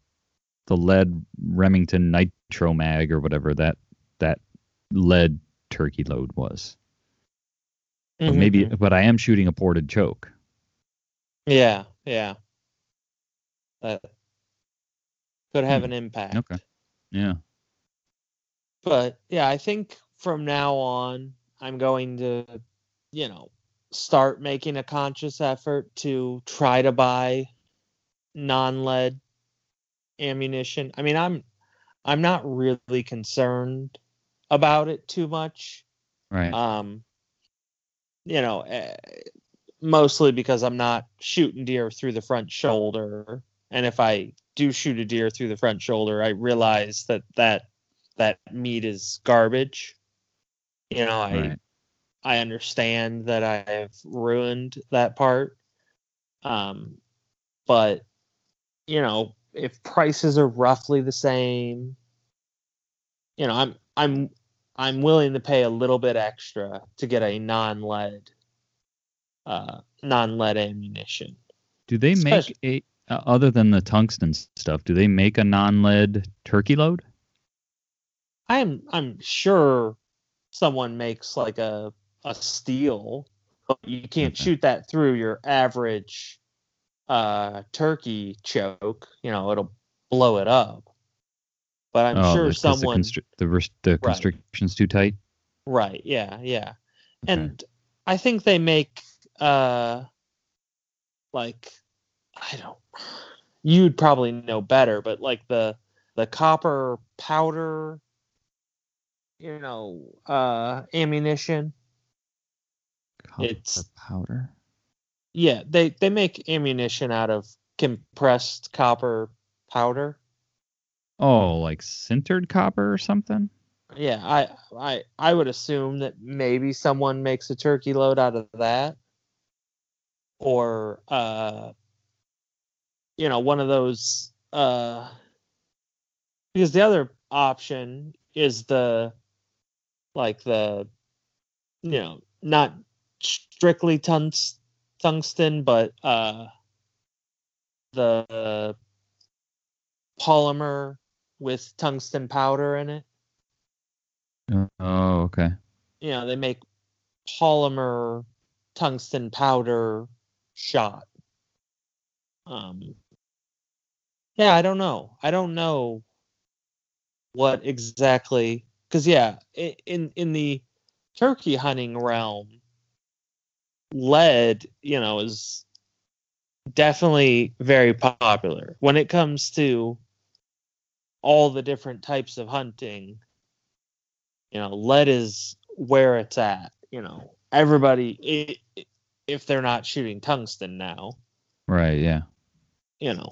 the lead Remington Nitro Mag or whatever that that lead turkey load was. But
Mhm.
maybe, but I am shooting a ported choke.
Yeah, yeah. That could have
Hmm.
an impact.
Okay. Yeah.
But yeah, I think from now on, I'm going to, you know, start making a conscious effort to try to buy non-lead ammunition. I mean, I'm I'm not really concerned about it too much.
Right.
Um, you know, eh, mostly because I'm not shooting deer through the front shoulder, and if I do shoot a deer through the front shoulder, I realize that that that meat is garbage. You know, I
right.
I understand that I have ruined that part. Um, but you know, if prices are roughly the same, you know, I'm I'm I'm willing to pay a little bit extra to get a non-lead uh non-lead ammunition.
Do they make
especially-
a uh, other than the tungsten stuff? Do they make a non-lead turkey load?
I'm I'm sure someone makes like a a steel, but you can't
Okay.
shoot that through your average uh turkey choke. You know, it'll blow it up. But I'm
oh,
sure
because the,
someone
constri- the, res- the constriction's too tight.
right, yeah, yeah.
Okay.
And I think they make uh like I don't you'd probably know better, but like the the copper powder you know uh ammunition
Copper
it's-
powder.
yeah they they make ammunition out of compressed copper powder
Oh, like sintered copper or something?
yeah i i i would assume that maybe someone makes a turkey load out of that or uh you know one of those uh because the other option is the like the you know not strictly tungs- tungsten but uh the polymer with tungsten powder in it.
Oh, okay.
You know, they make polymer tungsten powder shot. Um, yeah, I don't know. I don't know what exactly because yeah, in in the turkey hunting realm, lead, you know, is definitely very popular when it comes to all the different types of hunting. You know, lead is where it's at. You know, everybody, i- i- if they're not shooting tungsten now,
Right. Yeah.
you know,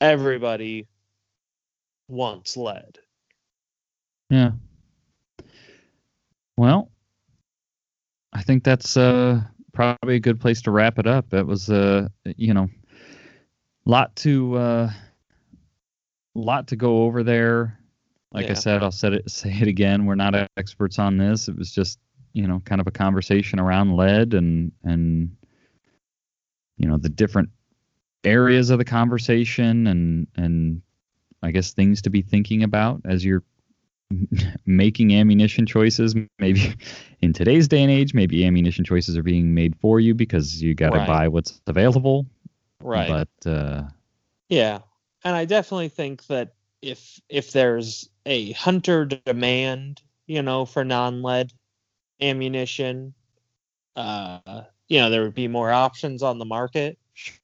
everybody wants lead.
Yeah. Well, I think that's uh, probably a good place to wrap it up. It was uh, you know, lot to uh, lot to go over there. Like I said, I'll say it say it again. We're not experts on this. It was just you know kind of a conversation around lead and and you know the different areas of the conversation and and I guess things to be thinking about as you're making ammunition choices. Maybe in today's day and age, maybe ammunition choices are being made for you because you got to
Right.
buy what's available.
Right.
But uh,
Yeah, and I definitely think that if if there's a hunter demand, you know, for non-lead ammunition, uh, you know, there would be more options on the market,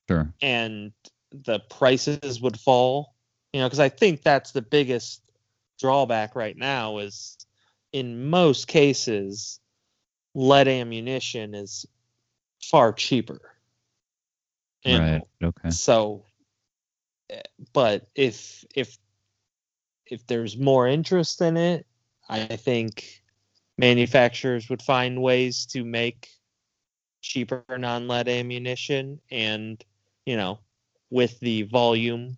sure.
and the prices would fall. You know, because I think that's the biggest drawback right now is in most cases, lead ammunition is far cheaper. You know,
Right. Okay.
so, eh, but if if if there's more interest in it, I think manufacturers would find ways to make cheaper non-lead ammunition, and you know, with the volume,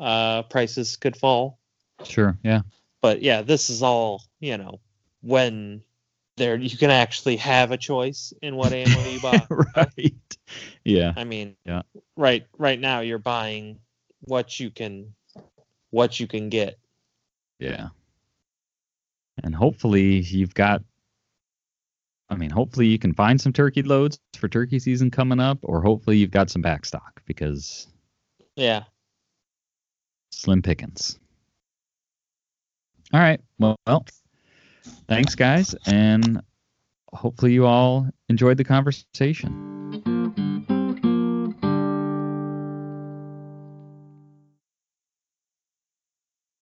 uh, prices could fall.
Sure. Yeah.
But yeah, this is all you know when there you can actually have a choice in what ammo you buy.
right. Yeah.
I mean,
Yeah.
right right now you're buying what you can what you can get.
Yeah. And hopefully you've got I mean, hopefully you can find some turkey loads for turkey season coming up, or hopefully you've got some back stock because
Yeah.
slim pickings. All right. Well, well, thanks, guys, and hopefully you all enjoyed the conversation.